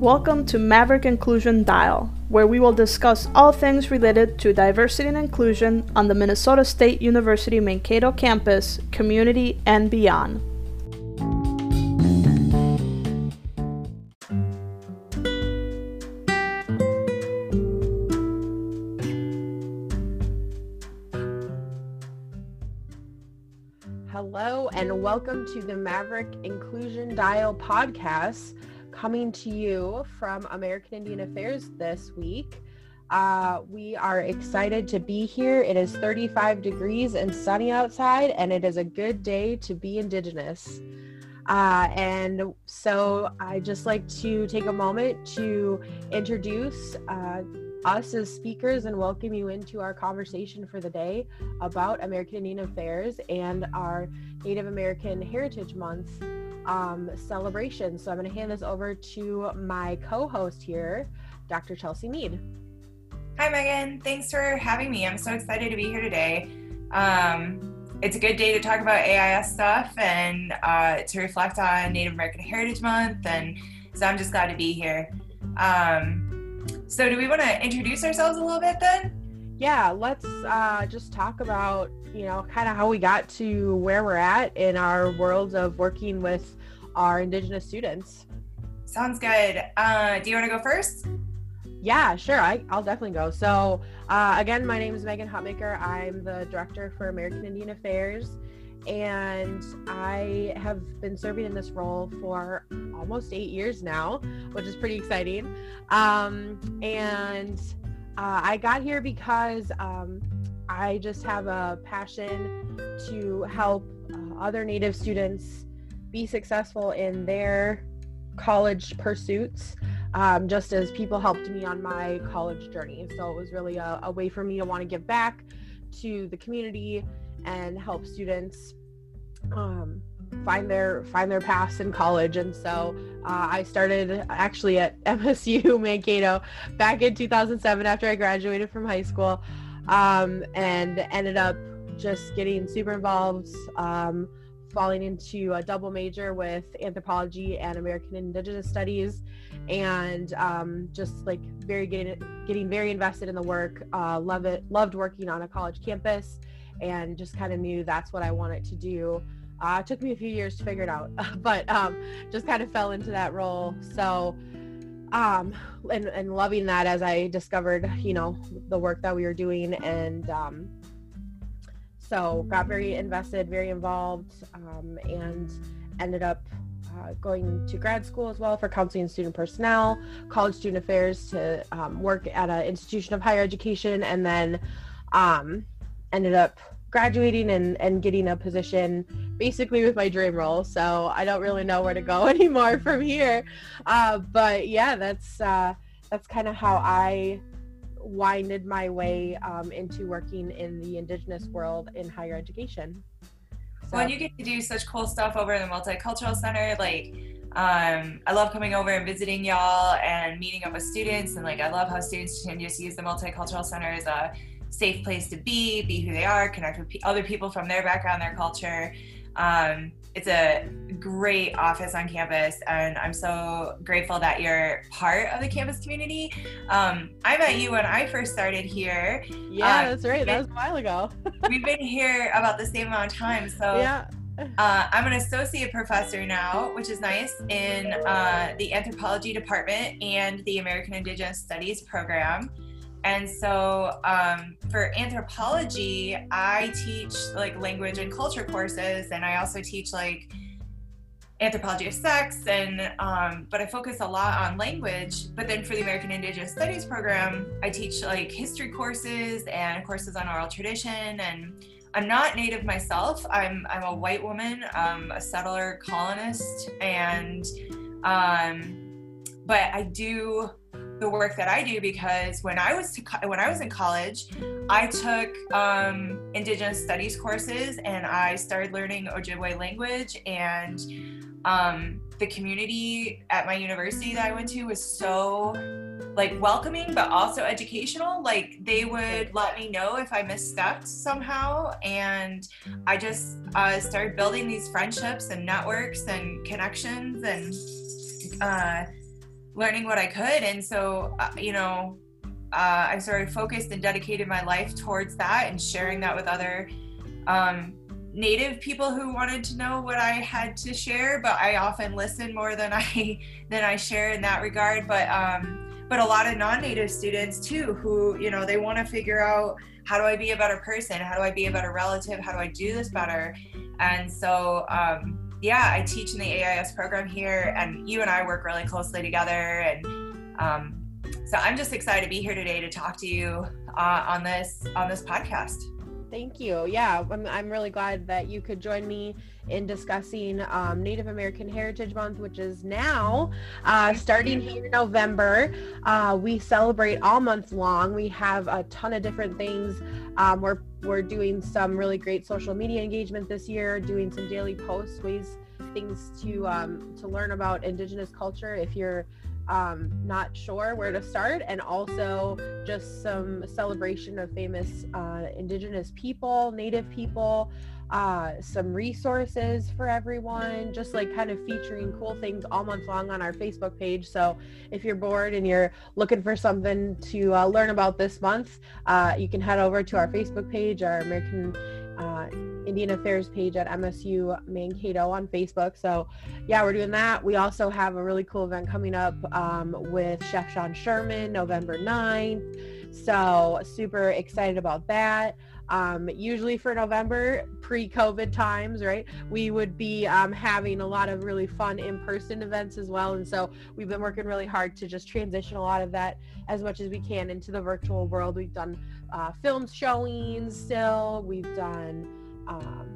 Welcome to Maverick Inclusion Dial, where we will discuss all things related to diversity and inclusion on the Minnesota State University Mankato campus, community, and beyond. Hello, and welcome to the Maverick Inclusion Dial podcast coming to you from American Indian Affairs this week. Uh, we are excited to be here. It is 35 degrees and sunny outside, and it is a good day to be Indigenous. Uh, and so I just like to take a moment to introduce uh, us as speakers and welcome you into our conversation for the day about American Indian Affairs and our Native American Heritage Month um, celebration. So I'm going to hand this over to my co host here, Dr. Chelsea Mead. Hi, Megan. Thanks for having me. I'm so excited to be here today. Um, it's a good day to talk about AIS stuff and uh, to reflect on Native American Heritage Month. And so I'm just glad to be here. Um, so, do we want to introduce ourselves a little bit then? Yeah, let's uh, just talk about, you know, kind of how we got to where we're at in our world of working with our Indigenous students. Sounds good. Uh, do you want to go first? Yeah, sure. I, will definitely go. So, uh, again, my name is Megan Heutmaker. I'm the director for American Indian Affairs, and I have been serving in this role for almost eight years now, which is pretty exciting. Um, and uh, I got here because um, I just have a passion to help uh, other Native students be successful in their college pursuits, um, just as people helped me on my college journey. So it was really a, a way for me to want to give back to the community and help students um, find their find their paths in college. And so uh, I started actually at MSU Mankato back in 2007 after I graduated from high school, um, and ended up just getting super involved. Um, falling into a double major with anthropology and American Indigenous Studies, and um, just like very getting getting very invested in the work. Uh, love it, loved working on a college campus, and just kind of knew that's what I wanted to do. Uh, it took me a few years to figure it out, but um, just kind of fell into that role. So um and and loving that as i discovered you know the work that we were doing and um so got very invested, very involved, um, and ended up uh, going to grad school as well for counseling and student personnel, college student affairs to um, work at an institution of higher education, and then um, ended up graduating and, and getting a position basically with my dream role. So I don't really know where to go anymore from here. Uh, but yeah, that's uh, that's kind of how I winded my way um, into working in the Indigenous world in higher education. So. Well, you get to do such cool stuff over in the Multicultural Center. Like, um, I love coming over and visiting y'all and meeting up with students. And like, I love how students can just use the Multicultural Center as a safe place to be, be who they are, connect with other people from their background, their culture. Um, it's a great office on campus, and I'm so grateful that you're part of the campus community. Um, I met you when I first started here. Yeah, um, that's right. That was a while ago. we've been here about the same amount of time. So yeah. Uh, I'm an associate professor now, which is nice, in uh, the anthropology department and the American Indigenous Studies program. And so um, for anthropology, I teach like language and culture courses, and I also teach like anthropology of sex and um, but i focus a lot on language. But then for the american indigenous studies program i teach like history courses and courses on oral tradition. And i'm not native myself. I'm i'm a white woman um, a settler colonist and um, but i do the work that I do because when I was to, when I was in college, I took um, Indigenous Studies courses and I started learning Ojibwe language and um, the community at my university that I went to was so like welcoming but also educational. Like they would let me know if i misstepped somehow and i just uh, started building these friendships and networks and connections and uh, learning what I could. And so, uh, you know, uh, I sort of focused and dedicated my life towards that and sharing that with other um, native people who wanted to know what I had to share. But I often listen more than I than I share in that regard. But um, but a lot of non-native students too, who you know they want to figure out how do I be a better person? How do I be a better relative? How do I do this better? And so. Um, yeah, I teach in the AIS program here, and you and I work really closely together. And um, so I'm just excited to be here today to talk to you uh, on this on this podcast. Thank you. Yeah, I'm, I'm really glad that you could join me in discussing um, Native American Heritage Month, which is now uh, starting here in November. Uh, we celebrate all month long. We have a ton of different things. Um, we're we're doing some really great social media engagement this year, doing some daily posts, ways things to um, to learn about Indigenous culture. If you're um, not sure where to start, and also just some celebration of famous uh, Indigenous people, Native people, uh, some resources for everyone, just like kind of featuring cool things all month long on our Facebook page. So if you're bored and you're looking for something to uh, learn about this month, uh, you can head over to our Facebook page, our American uh, Indian Affairs page at MSU Mankato on Facebook. So, yeah, we're doing that. We also have a really cool event coming up um, with Chef Sean Sherman November 9th. So, super excited about that. Um, usually for November, pre-COVID times, right? We would be um, having a lot of really fun in-person events as well, and so we've been working really hard to just transition a lot of that as much as we can into the virtual world. We've done uh, film showings still. We've done. Um,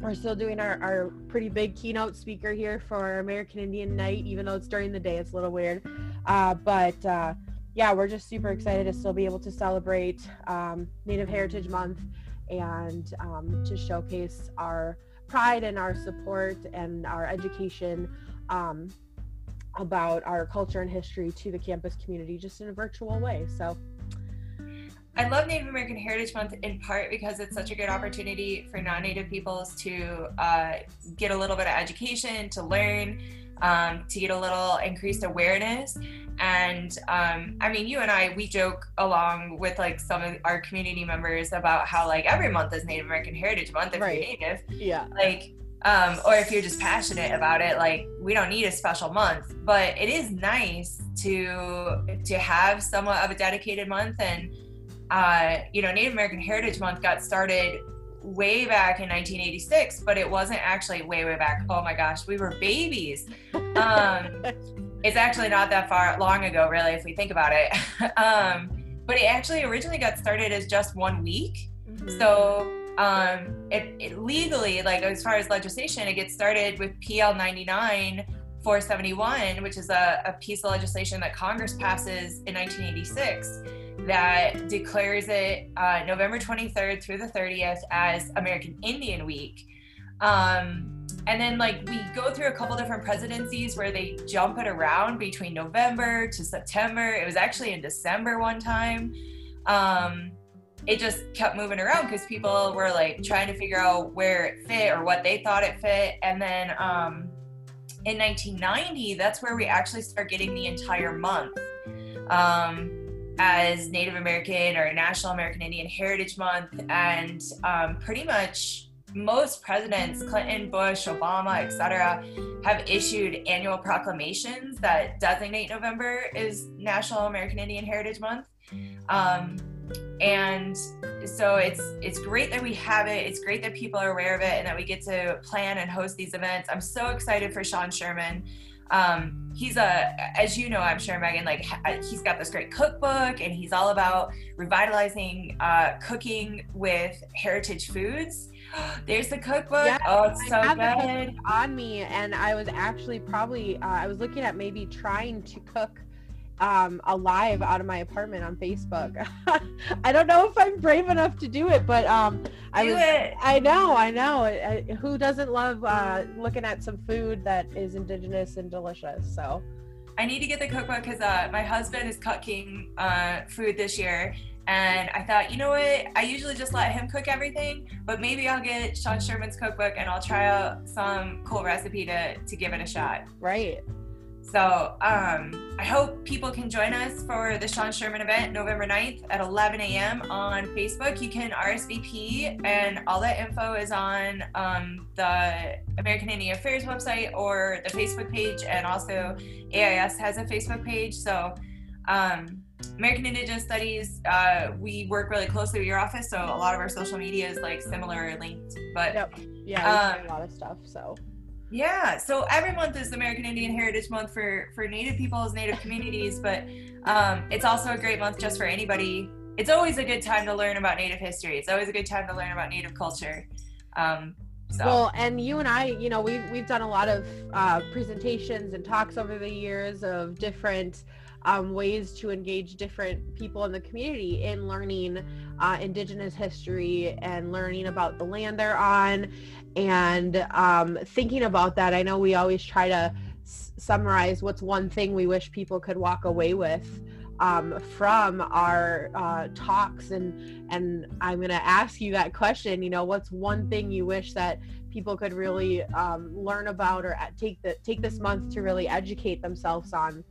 we're still doing our, our pretty big keynote speaker here for American Indian Night, even though it's during the day. It's a little weird, uh, but. Uh, yeah, we're just super excited to still be able to celebrate um, Native Heritage Month and um, to showcase our pride and our support and our education um, about our culture and history to the campus community just in a virtual way. So I love Native American Heritage Month in part because it's such a good opportunity for non Native peoples to uh, get a little bit of education, to learn um, to get a little increased awareness. And um, I mean, you and I, we joke along with like some of our community members about how like every month is Native American Heritage Month if right. you're Native. Yeah. Like, um, or if you're just passionate about it, like we don't need a special month, but it is nice to to have somewhat of a dedicated month. And uh, you know, Native American Heritage Month got started way back in 1986, but it wasn't actually way, way back. Oh my gosh, we were babies. Um, it's actually not that far long ago, really, if we think about it. um, but it actually originally got started as just one week. Mm-hmm. So um, it, it, legally, like as far as legislation, it gets started with PL 99 471, which is a, a piece of legislation that Congress passes in 1986 that declares it uh, November 23rd through the 30th as American Indian Week. Um, and then, like, we go through a couple different presidencies where they jump it around between November to September. It was actually in December one time. Um, it just kept moving around because people were like trying to figure out where it fit or what they thought it fit. And then um, in 1990, that's where we actually start getting the entire month. Um, as Native American or National American Indian Heritage Month, and um, pretty much most presidents, Clinton, Bush, Obama, etc., have issued annual proclamations that designate November as National American Indian Heritage Month. Um, and so it's it's great that we have it. It's great that people are aware of it and that we get to plan and host these events. I'm so excited for Sean Sherman um, he's a as you know i'm sure megan like he's got this great cookbook and he's all about revitalizing uh, cooking with heritage foods. There's the cookbook. Yeah, oh it's so good. on me and i was actually probably uh, i was looking at maybe trying to cook um, a live out of my apartment on Facebook. I don't know if I'm brave enough to do it, but um, I do was, it. I know, I know. I, who doesn't love uh, looking at some food that is indigenous and delicious? So. I need to get the cookbook because uh, my husband is cooking uh, food this year, and I thought, you know what? I usually just let him cook everything, but maybe I'll get Sean Sherman's cookbook and I'll try out some cool recipe to to give it a shot. Right. So um, I hope people can join us for the Sean Sherman event November 9th at 11 a.m. on Facebook. You can RSVP, and all that info is on um, the American Indian Affairs website or the Facebook page, and also AIS has a Facebook page. So um, American Indigenous Studies, uh, we work really closely with your office, so a lot of our social media is like similar linked. But yep. yeah, um, a lot of stuff. So yeah, so every month is American Indian Heritage Month for for Native peoples, Native communities, but um, it's also a great month just for anybody. It's always a good time to learn about Native history. It's always a good time to learn about Native culture. Um, so. Well, and you and I, you know, we've we've done a lot of uh, presentations and talks over the years of different um, ways to engage different people in the community in learning uh, Indigenous history and learning about the land they're on. And um, thinking about that, I know we always try to s- summarize what's one thing we wish people could walk away with. Um, from our uh, talks and and I'm gonna ask you that question. You know, what's one thing you wish that people could really um, learn about or take the take this month to really educate themselves on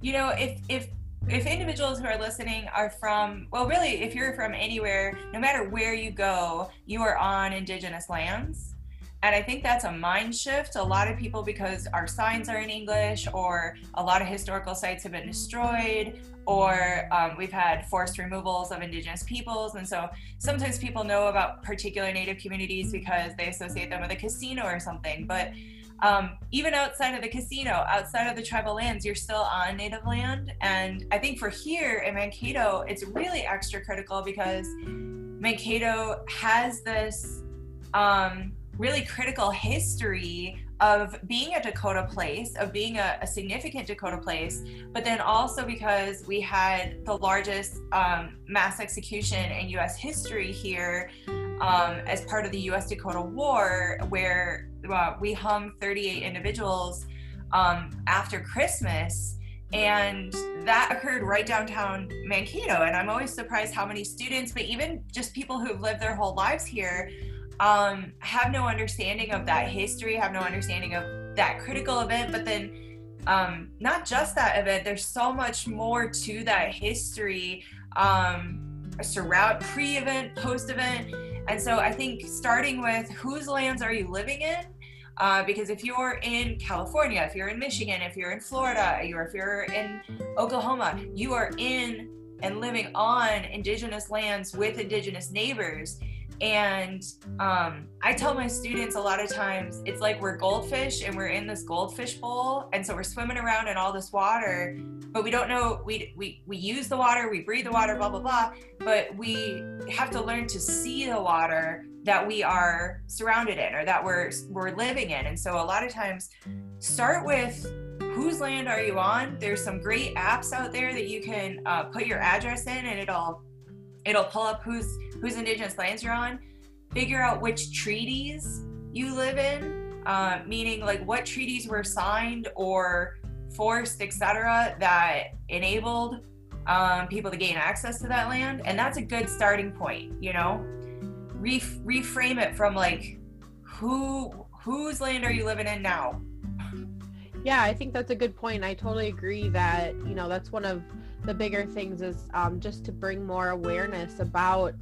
you know, if if if individuals who are listening are from well really if you're from anywhere no matter where you go you are on indigenous lands. And i think that's a mind shift. A lot of people because our signs are in english or a lot of historical sites have been destroyed or um, we've had forced removals of indigenous peoples. And so sometimes people know about particular native communities because they associate them with a casino or something. But um, even outside of the casino, outside of the tribal lands, you're still on native land. And I think for here in Mankato, it's really extra critical because Mankato has this um, really critical history of being a Dakota place, of being a, a, significant Dakota place, but then also because we had the largest um, mass execution in US history here um, as part of the US Dakota War, where uh, we hung 38 individuals um, after Christmas. And that occurred right downtown Mankato. And I'm always surprised how many students, but even just people who've lived their whole lives here, um, have no understanding of that history, have no understanding of that critical event. But then, um, not just that event, there's so much more to that history um, surround pre event, post event and so I think starting with whose lands are you living in? Uh, because if you're in California, if you're in Michigan, if you're in Florida, or if you're in Oklahoma, you are in and living on indigenous lands with indigenous neighbors. And um, I tell my students a lot of times it's like we're goldfish and we're in this goldfish bowl. And so we're swimming around in all this water, but we don't know, we, we, we use the water, we breathe the water, blah, blah, blah. But we have to learn to see the water that we are surrounded in or that we're, we're living in. And so a lot of times start with whose land are you on? There's some great apps out there that you can uh, put your address in and it'll it'll pull up whose whose indigenous lands you're on figure out which treaties you live in uh, meaning like what treaties were signed or forced etc that enabled um, people to gain access to that land. And that's a good starting point you know? Re- reframe it from like who whose land are you living in now yeah i think that's a good point i totally agree that you know that's one of the bigger things is um, just to bring more awareness about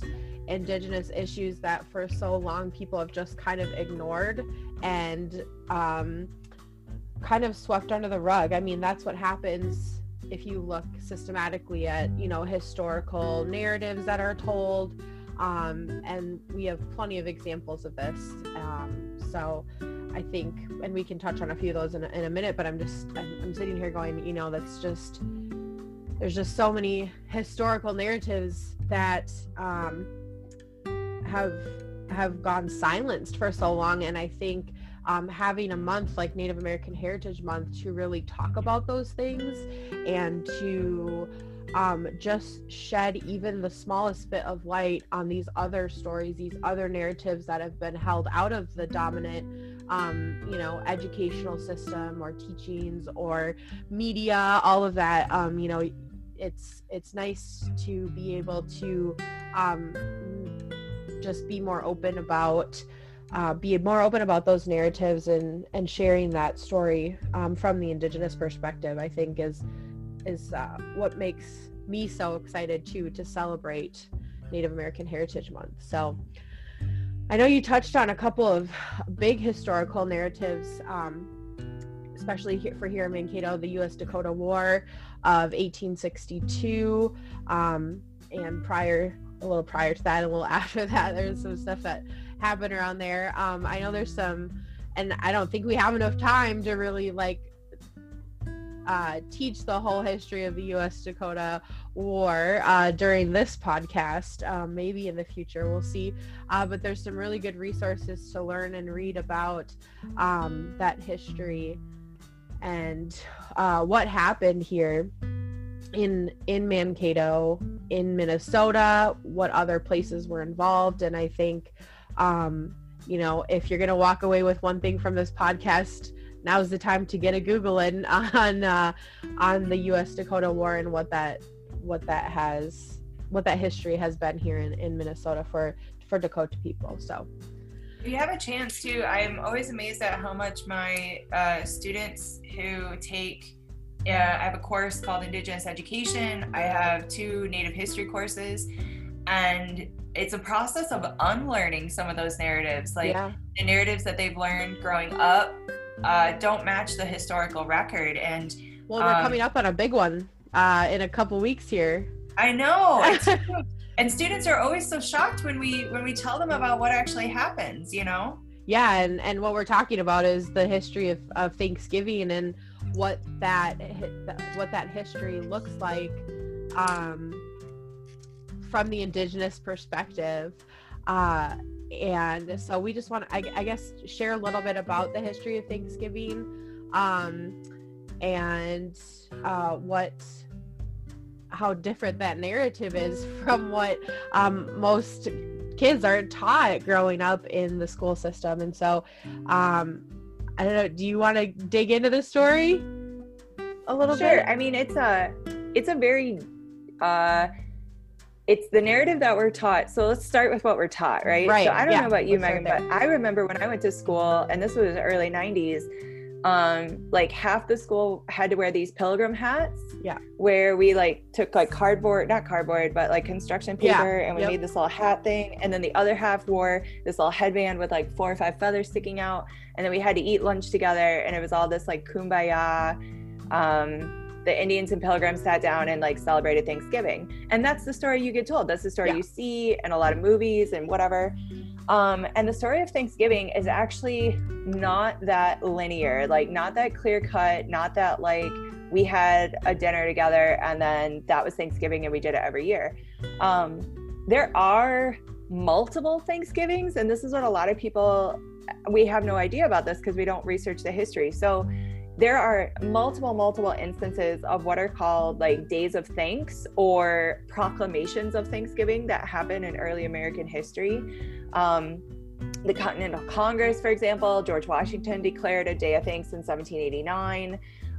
indigenous issues that for so long people have just kind of ignored and um, kind of swept under the rug. I mean, that's what happens if you look systematically at, you know, historical narratives that are told. Um, and we have plenty of examples of this. Um, so I think, and we can touch on a few of those in a, in a minute, but I'm just, I'm, I'm sitting here going, you know, that's just, there's just so many historical narratives that um, have have gone silenced for so long and i think um, having a month like native american heritage month to really talk about those things and to um, just shed even the smallest bit of light on these other stories these other narratives that have been held out of the dominant um, you know educational system or teachings or media all of that. Um, you know it's it's nice to be able to um, just be more open about uh, be more open about those narratives and and sharing that story um, from the indigenous perspective i think is is uh, what makes me so excited too to celebrate native american heritage month. So i know you touched on a couple of big historical narratives um, especially here, for here in mankato the us dakota war of 1862 um, and prior a little prior to that a little after that there's some stuff that happened around there. Um, i know there's some and i don't think we have enough time to really like uh, teach the whole history of the U.S. Dakota War uh, during this podcast. Um, maybe in the future, we'll see. Uh, but there's some really good resources to learn and read about um, that history and uh, what happened here in in Mankato, in Minnesota, what other places were involved, and I think, um, you know, if you're gonna walk away with one thing from this podcast, now's the time to get a Google in on uh, on the U.S. Dakota War and what that what that has what that history has been here in, in Minnesota for for Dakota people. So if you have a chance to, I'm always amazed at how much my uh, students who take uh, I have a course called Indigenous Education. I have two Native History courses, and it's a process of unlearning some of those narratives. Like yeah. the narratives that they've learned growing up uh, don't match the historical record. And well, we're um, coming up on a big one uh, in a couple weeks here. I know. and students are always so shocked when we when we tell them about what actually happens. You know. Yeah, and and what we're talking about is the history of, of Thanksgiving and what that what that history looks like um, from the indigenous perspective. Uh, and so we just want to, I, I, guess, share a little bit about the history of Thanksgiving um, and uh, what how different that narrative is from what um, most kids are taught growing up in the school system. And so um, I don't know. Do you want to dig into the story a little sure. bit? Sure. I mean, it's a it's a very uh, it's the narrative that we're taught. So let's start with what we're taught, right? Right. So I don't yeah. know about you, Megan, but I remember when I went to school, and this was early '90s. Um, like half the school had to wear these pilgrim hats. Yeah. Where we like took like cardboard, not cardboard, but like construction paper, yeah. and we yep. made this little hat thing. And then the other half wore this little headband with like four or five feathers sticking out. And then we had to eat lunch together, and it was all this like kumbaya. Um, the Indians and Pilgrims sat down and like celebrated Thanksgiving. And that's the story you get told. That's the story yeah. you see in a lot of movies and whatever. Um, and the story of Thanksgiving is actually not that linear, like not that clear cut, not that like we had a dinner together and then that was Thanksgiving and we did it every year. Um, there are multiple Thanksgivings, and this is what a lot of people we have no idea about this because we don't research the history. So there are multiple, multiple instances of what are called like days of thanks or proclamations of Thanksgiving that happen in early American history. Um, the Continental Congress, for example, George Washington declared a day of thanks in 1789.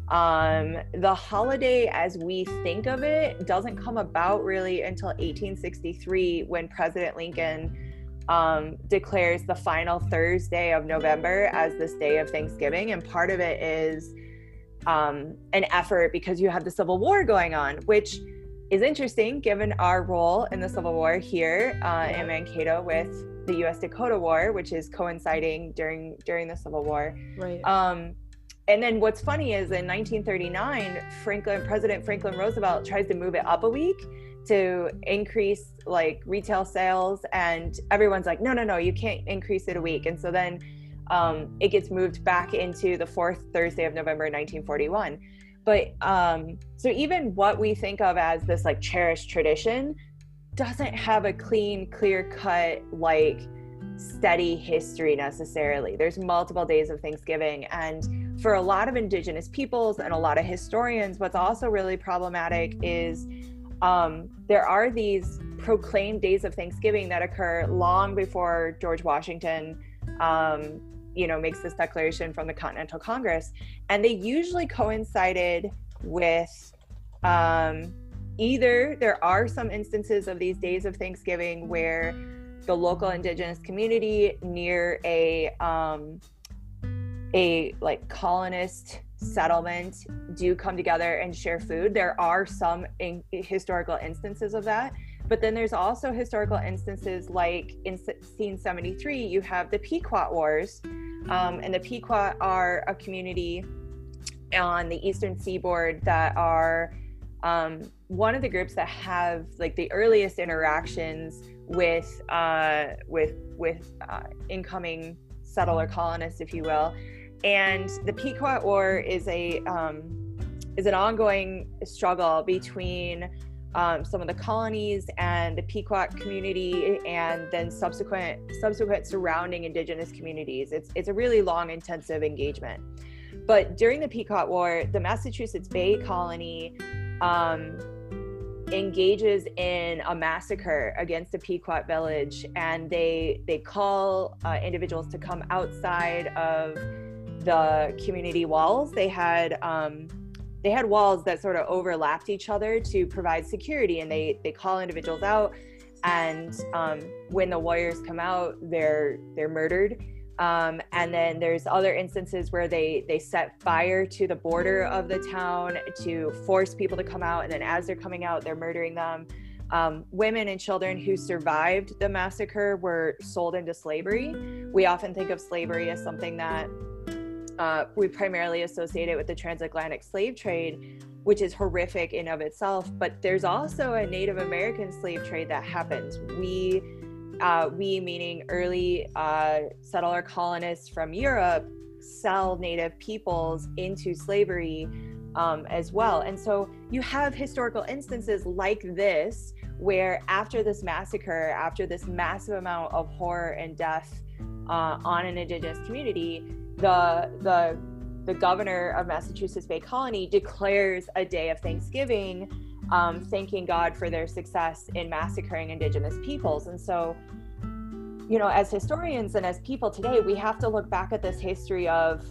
Um, the holiday, as we think of it, doesn't come about really until 1863 when President Lincoln um, declares the final Thursday of November as this day of Thanksgiving. And part of it is um, an effort because you have the Civil War going on, which is interesting given our role in the Civil War here uh, in Mankato with the U.S. Dakota War, which is coinciding during during the Civil War. Right. Um, and then what's funny is in 1939, Franklin President Franklin Roosevelt tries to move it up a week to increase like retail sales and everyone's like no no no you can't increase it a week. And so then um, it gets moved back into the fourth thursday of november 1941 but um, so even what we think of as this like cherished tradition doesn't have a clean clear cut like steady history necessarily. There's multiple days of thanksgiving and for a lot of indigenous peoples and a lot of historians what's also really problematic is um, there are these proclaimed days of Thanksgiving that occur long before George Washington, um, you know, makes this declaration from the Continental Congress, and they usually coincided with um, either there are some instances of these days of Thanksgiving where the local indigenous community near a um, a like colonist settlement do come together and share food. There are some in, historical instances of that. But then there's also historical instances like in 1673, you have the Pequot Wars. Um, and the Pequot are a community on the eastern seaboard that are um, one of the groups that have like the earliest interactions with uh, with with uh, incoming settler colonists, if you will. And the Pequot War is a um, is an ongoing struggle between um, some of the colonies and the Pequot community, and then subsequent subsequent surrounding Indigenous communities. It's it's a really long, intensive engagement. But during the Pequot War, the Massachusetts Bay Colony um, engages in a massacre against a Pequot village, and they they call uh, individuals to come outside of the community walls. They had um, they had walls that sort of overlapped each other to provide security, and they they call individuals out. And um, when the warriors come out, they're they're murdered. Um, and then there's other instances where they they set fire to the border of the town to force people to come out, and then as they're coming out, they're murdering them. Um, women and children who survived the massacre were sold into slavery. We often think of slavery as something that uh, we primarily associate it with the transatlantic slave trade, which is horrific in of itself. But there's also a Native American slave trade that happens. We, uh, we meaning early uh, settler colonists from Europe, sell Native peoples into slavery um, as well. And so you have historical instances like this, where after this massacre, after this massive amount of horror and death uh, on an indigenous community, the the the governor of Massachusetts Bay Colony declares a day of Thanksgiving, um, thanking God for their success in massacring Indigenous peoples. And so, you know, as historians and as people today, we have to look back at this history of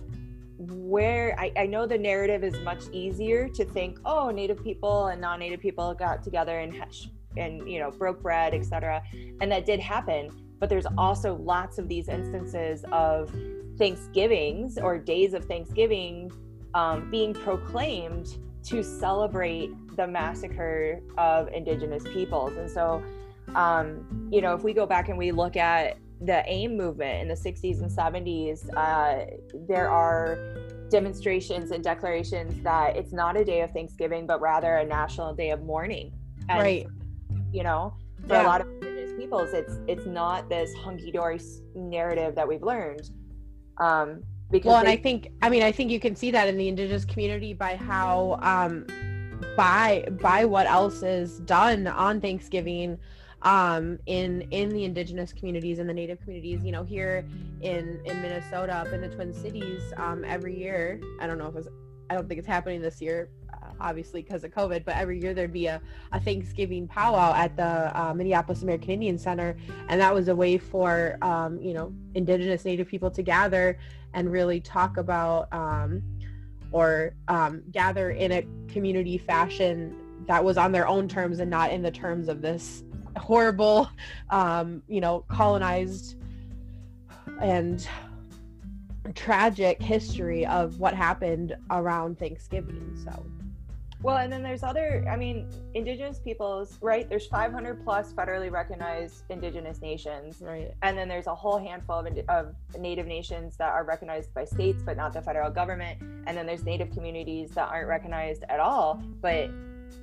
where I, I know the narrative is much easier to think, oh, Native people and non-Native people got together and and you know broke bread, etc. And that did happen. But there's also lots of these instances of Thanksgivings or days of Thanksgiving um, being proclaimed to celebrate the massacre of indigenous peoples. And so, um, you know, if we go back and we look at the AIM movement in the 60s and 70s, uh, there are demonstrations and declarations that it's not a day of Thanksgiving, but rather a national day of mourning. And, right. You know, for yeah. a lot of indigenous peoples, it's it's not this hunky dory narrative that we've learned. Um, because well, they- and I think I mean I think you can see that in the indigenous community by how um, by by what else is done on Thanksgiving um, in in the indigenous communities and the native communities. You know here in in minnesota up in the twin cities um, every year i don't know if it's i don't think it's happening this year obviously because of COVID, but every year there'd be a, a Thanksgiving powwow at the uh, Minneapolis American Indian Center. And that was a way for, um, you know, indigenous native people to gather and really talk about um, or um, gather in a community fashion that was on their own terms and not in the terms of this horrible, um, you know, colonized and tragic history of what happened around Thanksgiving. So well, and then there's other, I mean, indigenous peoples, right? There's 500 plus federally recognized indigenous nations. Right. And then there's a whole handful of, of native nations that are recognized by states, but not the federal government. And then there's native communities that aren't recognized at all, but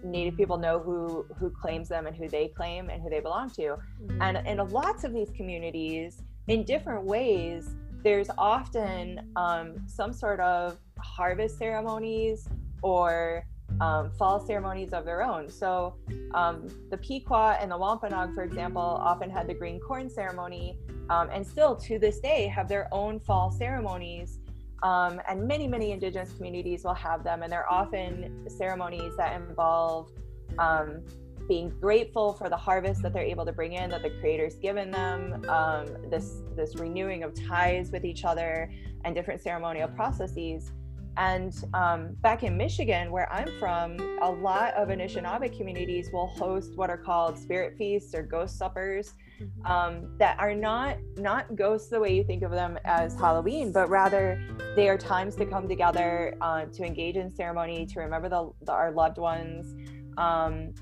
native people know who who claims them and who they claim and who they belong to. Mm-hmm. And in lots of these communities, in different ways, there's often um, some sort of harvest ceremonies or um, fall ceremonies of their own. So um, the Pequot and the Wampanoag, for example, often had the green corn ceremony, um, and still to this day have their own fall ceremonies. Um, and many, many indigenous communities will have them, and they're often ceremonies that involve um, being grateful for the harvest that they're able to bring in, that the Creator's given them, um, this this renewing of ties with each other, and different ceremonial processes. And um, back in Michigan, where I'm from, a lot of Anishinaabe communities will host what are called spirit feasts or ghost suppers. mm-hmm. um, that are not not ghosts the way you think of them as Halloween, but rather they are times to come together uh, to engage in ceremony, to remember the, the our loved ones, um,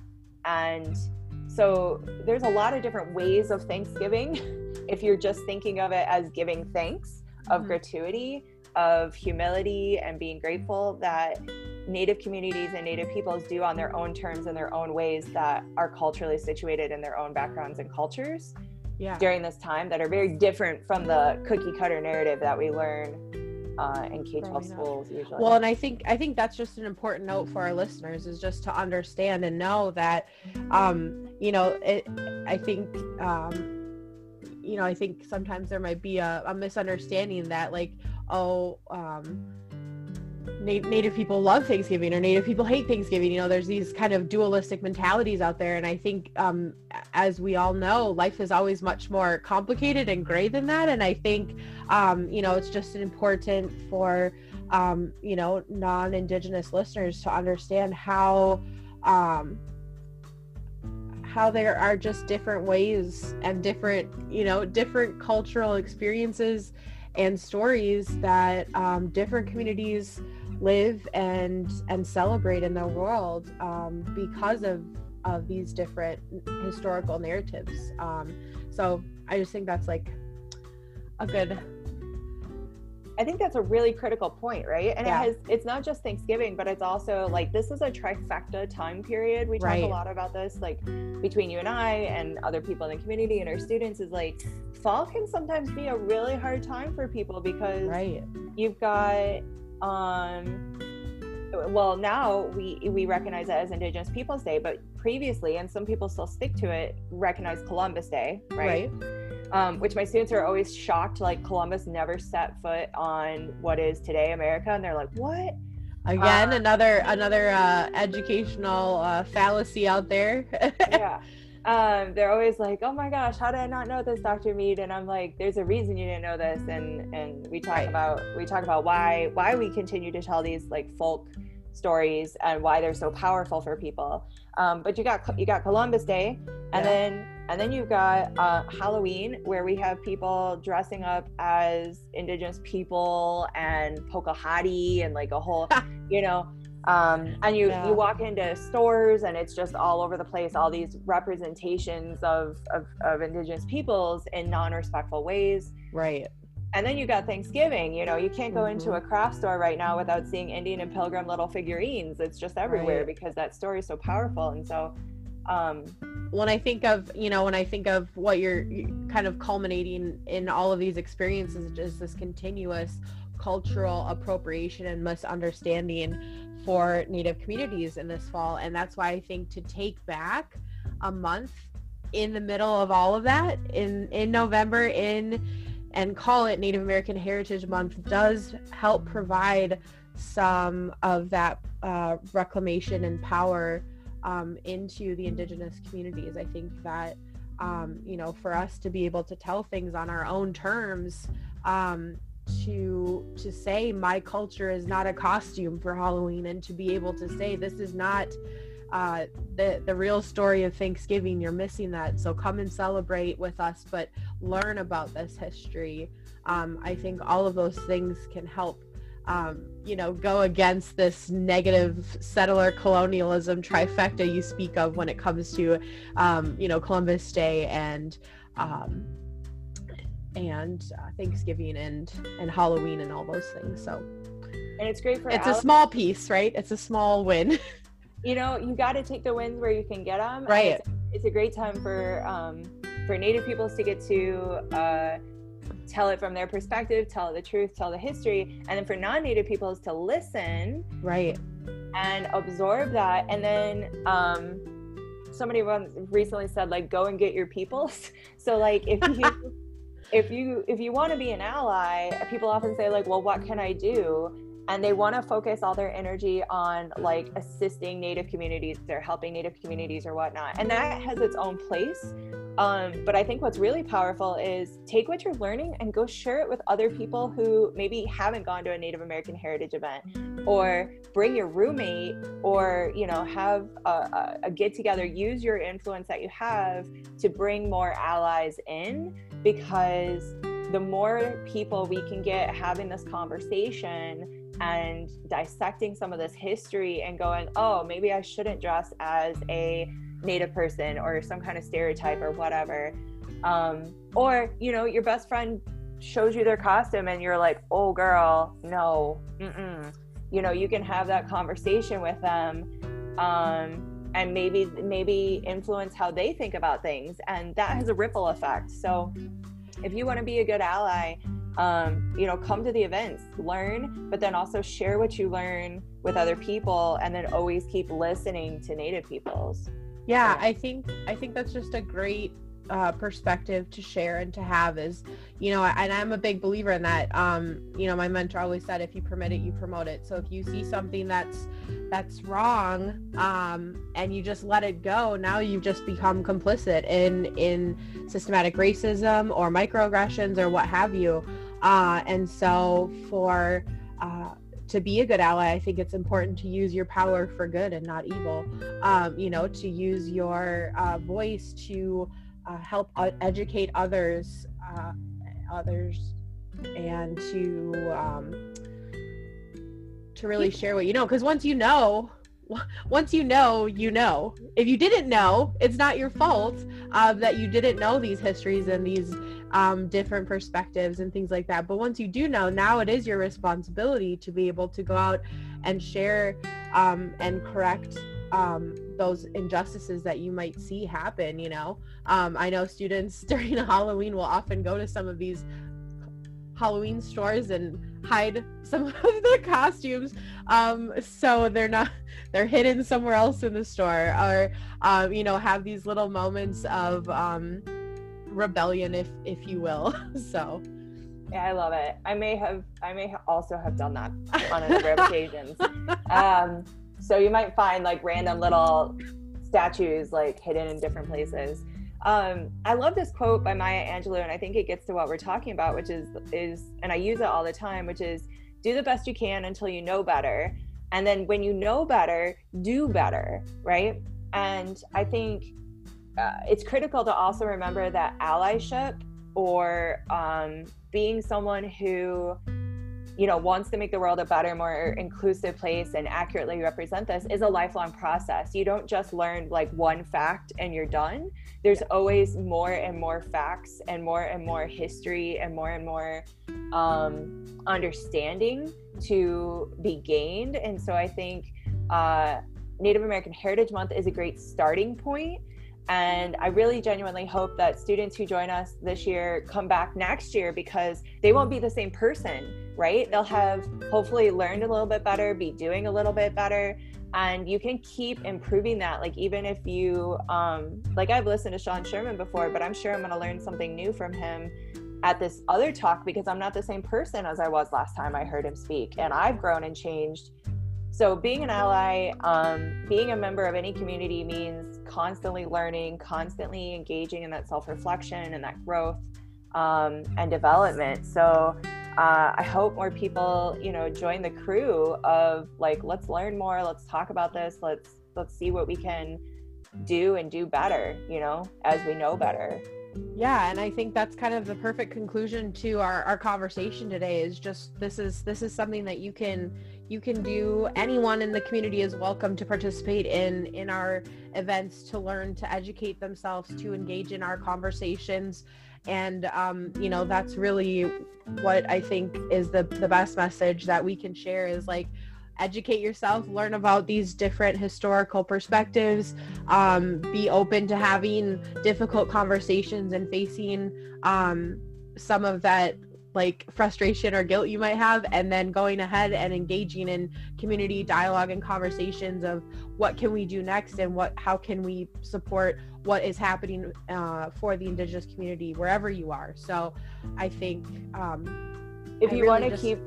and so there's a lot of different ways of Thanksgiving. if you're just thinking of it as giving thanks, of mm-hmm. gratuity, of humility, and being grateful that Native communities and Native peoples do on their own terms and their own ways that are culturally situated in their own backgrounds and cultures yeah. during this time that are very different from the cookie cutter narrative that we learn uh, in K twelve schools usually. Well, and I think I think that's just an important note for our listeners is just to understand and know that, um, you know, it, I think. Um, you know, I think sometimes there might be a, a misunderstanding that, like, oh, um, native people love Thanksgiving or native people hate Thanksgiving. You know, there's these kind of dualistic mentalities out there. And I think, um, as we all know, life is always much more complicated and gray than that. And I think, um, you know, it's just important for, um, you know, non Indigenous listeners to understand how. Um, how there are just different ways and different you know different cultural experiences and stories that um, different communities live and and celebrate in the world um, because of of these different historical narratives. Um, so I just think that's like a good. I think that's a really critical point, right? And yeah. it has it's not just Thanksgiving, but it's also like this is a trifecta time period. We talk right. a lot about this, like between you and I and other people in the community and our students, is like fall can sometimes be a really hard time for people because right. you've got um, well now we we recognize it as indigenous peoples day but previously and some people still stick to it recognize columbus day right, right. Um, which my students are always shocked like columbus never set foot on what is today america and they're like what again uh, another another uh, educational uh, fallacy out there yeah um, they're always like, "Oh my gosh, how did I not know this, Dr. Mead?" And I'm like, "There's a reason you didn't know this." And and we talk right. about we talk about why why we continue to tell these like folk stories and why they're so powerful for people. Um, but you got you got Columbus Day, and yeah. then and then you've got uh, Halloween, where we have people dressing up as indigenous people and Pocahontas and like a whole, you know um, and you yeah. you walk into stores and it's just all over the place all these representations of, of, of indigenous peoples in non-respectful ways right and then you got thanksgiving you know you can't go mm-hmm. into a craft store right now without seeing indian and pilgrim little figurines it's just everywhere right. because that story is so powerful and so um, when i think of you know when i think of what you're kind of culminating in all of these experiences is this continuous cultural appropriation and misunderstanding for Native communities in this fall. And that's why I think to take back a month in the middle of all of that in in November in and call it Native American Heritage Month does help provide some of that uh, reclamation and power um, into the indigenous communities. I think that um, you know for us to be able to tell things on our own terms um, to to say my culture is not a costume for Halloween and to be able to say this is not uh, the the real story of Thanksgiving. You're missing that. So come and celebrate with us, but learn about this history. Um, I think all of those things can help. Um, you know, go against this negative settler colonialism trifecta you speak of when it comes to, um, you know, Columbus Day and um, and uh, Thanksgiving and and Halloween and all those things. So, and it's great for it's a small piece, right? It's a small win. you know, you got to take the wins where you can get them. Right. It's, it's, a great time for um, for Native peoples to get to uh, tell it from their perspective, tell the truth, tell the history, and then for non-Native peoples to listen. Right. And absorb that, and then. Um, somebody recently said like go and get your peoples so like if you if you if you want to be an ally people often say like well what can i do and they want to focus all their energy on like assisting native communities or helping native communities or whatnot. And that has its own place. Um, but I think what's really powerful is take what you're learning and go share it with other people who maybe haven't gone to a Native American heritage event, or bring your roommate, or you know have a, a, a get together. Use your influence that you have to bring more allies in, because the more people we can get having this conversation and dissecting some of this history and going, oh, maybe I shouldn't dress as a native person or some kind of stereotype or whatever. Um, or, you know, your best friend shows you their costume and you're like, oh, girl, no, mm-mm. you know, you can have that conversation with them. Um, and maybe maybe influence how they think about things and that has a ripple effect so if you want to be a good ally um, you know come to the events learn but then also share what you learn with other people and then always keep listening to native peoples. Yeah i think i think that's just a great uh, perspective to share and to have is you know and i'm a big believer in that. Um you know my mentor always said if you permit it you promote it. So if you see something that's that's wrong um and you just let it go now you've just become complicit in in systematic racism or microaggressions or what have you. Uh and so for uh to be a good ally, I think it's important to use your power for good and not evil. Um, you know, to use your uh, voice to uh, help educate others, uh, others, and to um, to really share what you know. Because once you know, once you know, you know. If you didn't know, it's not your fault uh, that you didn't know these histories and these um, different perspectives and things like that. But once you do know, now it is your responsibility to be able to go out and share um, and correct um, those injustices that you might see happen. You know, um, I know students during Halloween will often go to some of these Halloween stores and hide some of the costumes um, so they're not they're hidden somewhere else in the store or um, you know have these little moments of um, rebellion if if you will so. Yeah i love it. I may have i may also have done that on a number of occasions. Um, so you might find like random little statues like hidden in different places um, I love this quote by Maya Angelou, and I think it gets to what we're talking about, which is is, and I use it all the time, which is do the best you can until you know better, and then when you know better, do better, right? And I think uh, it's critical to also remember that allyship or um, being someone who you know wants to make the world a better more inclusive place and accurately represent this is a lifelong process. You don't just learn like one fact and you're done. There's always more and more facts and more and more history and more and more um, understanding to be gained. And so i think uh, native american heritage month is a great starting point and I really genuinely hope that students who join us this year come back next year because they won't be the same person, right? They'll have hopefully learned a little bit better, be doing a little bit better. And you can keep improving that. Like, even if you, um, like, I've listened to Sean Sherman before, but I'm sure I'm going to learn something new from him at this other talk because I'm not the same person as I was last time I heard him speak. And I've grown and changed so, being an ally, um, being a member of any community means constantly learning, constantly engaging in that self reflection and that growth um, and development. So, uh, I hope more people, you know, join the crew of like, let's learn more, let's talk about this, let's let's see what we can do and do better, you know, as we know better. Yeah, and I think that's kind of the perfect conclusion to our, our conversation today is just this is this is something that you can you can do anyone in the community is welcome to participate in in our events to learn to educate themselves to engage in our conversations. And um, you know that's really what i think is the the best message that we can share is like educate yourself learn about these different historical perspectives um, be open to having difficult conversations and facing um, some of that like frustration or guilt you might have and then going ahead and engaging in community dialogue and conversations of what can we do next and what how can we support what is happening uh, for the indigenous community wherever you are. So i think um, if you really want to keep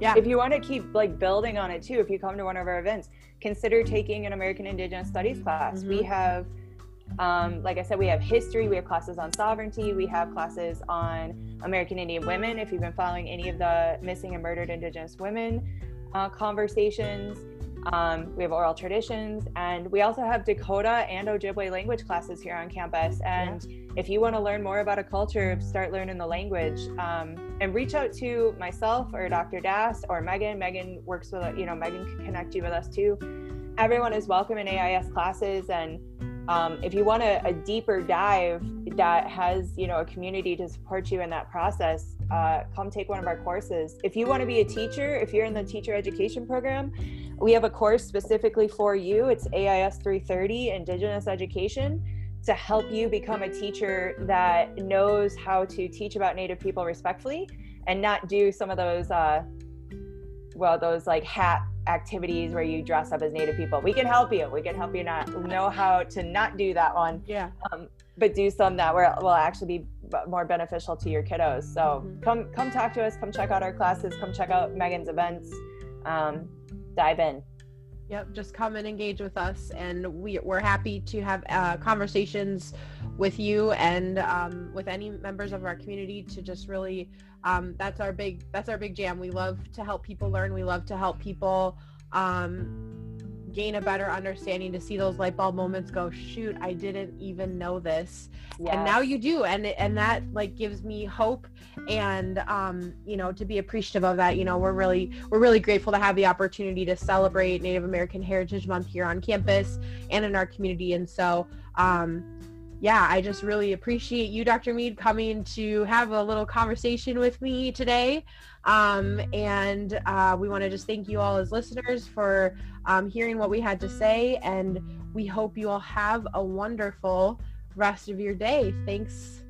yeah. if you want to keep like building on it too if you come to one of our events consider taking an american indigenous studies class. Mm-hmm. we have Um, like I said, we have history, we have classes on sovereignty, we have classes on American Indian women. If you've been following any of the missing and murdered Indigenous women uh, conversations, um, we have oral traditions, and we also have Dakota and Ojibwe language classes here on campus. And yeah. if you want to learn more about a culture, start learning the language. Um, and reach out to myself or Dr. Das or Megan. Megan works with, you know, Megan can connect you with us too. Everyone is welcome in AIS classes, and um, if you want a, a, deeper dive that has you know a community to support you in that process uh, come take one of our courses. If you want to be a teacher if you're in the teacher education program we have a course specifically for you. It's ais 330 indigenous education to help you become a teacher that knows how to teach about native people respectfully and not do some of those uh, well those like hat activities where you dress up as native people. We can help you. We can help you not know how to not do that one yeah. um, but do some that will, will actually be more beneficial to your kiddos. So mm-hmm. come come talk to us. Come check out our classes. Come check out megan's events. Um, dive in Yep, just come and engage with us, and we we're happy to have uh, conversations with you and um, with any members of our community to just really. Um, that's our big that's our big jam. We love to help people learn. We love to help people um, gain a better understanding to see those light bulb moments go shoot i didn't even know this. Yes. and now you do and and that like gives me hope and um you know to be appreciative of that. You know we're really we're really grateful to have the opportunity to celebrate native american heritage month here on campus and in our community. And so um yeah, I just really appreciate you, Dr. Mead, coming to have a little conversation with me today. Um, and uh, we want to just thank you all as listeners for um, hearing what we had to say. And we hope you all have a wonderful rest of your day. Thanks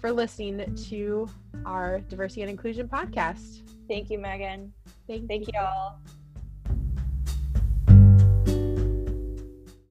for listening to our Diversity and Inclusion podcast. Thank you, Megan. Thank, thank you all.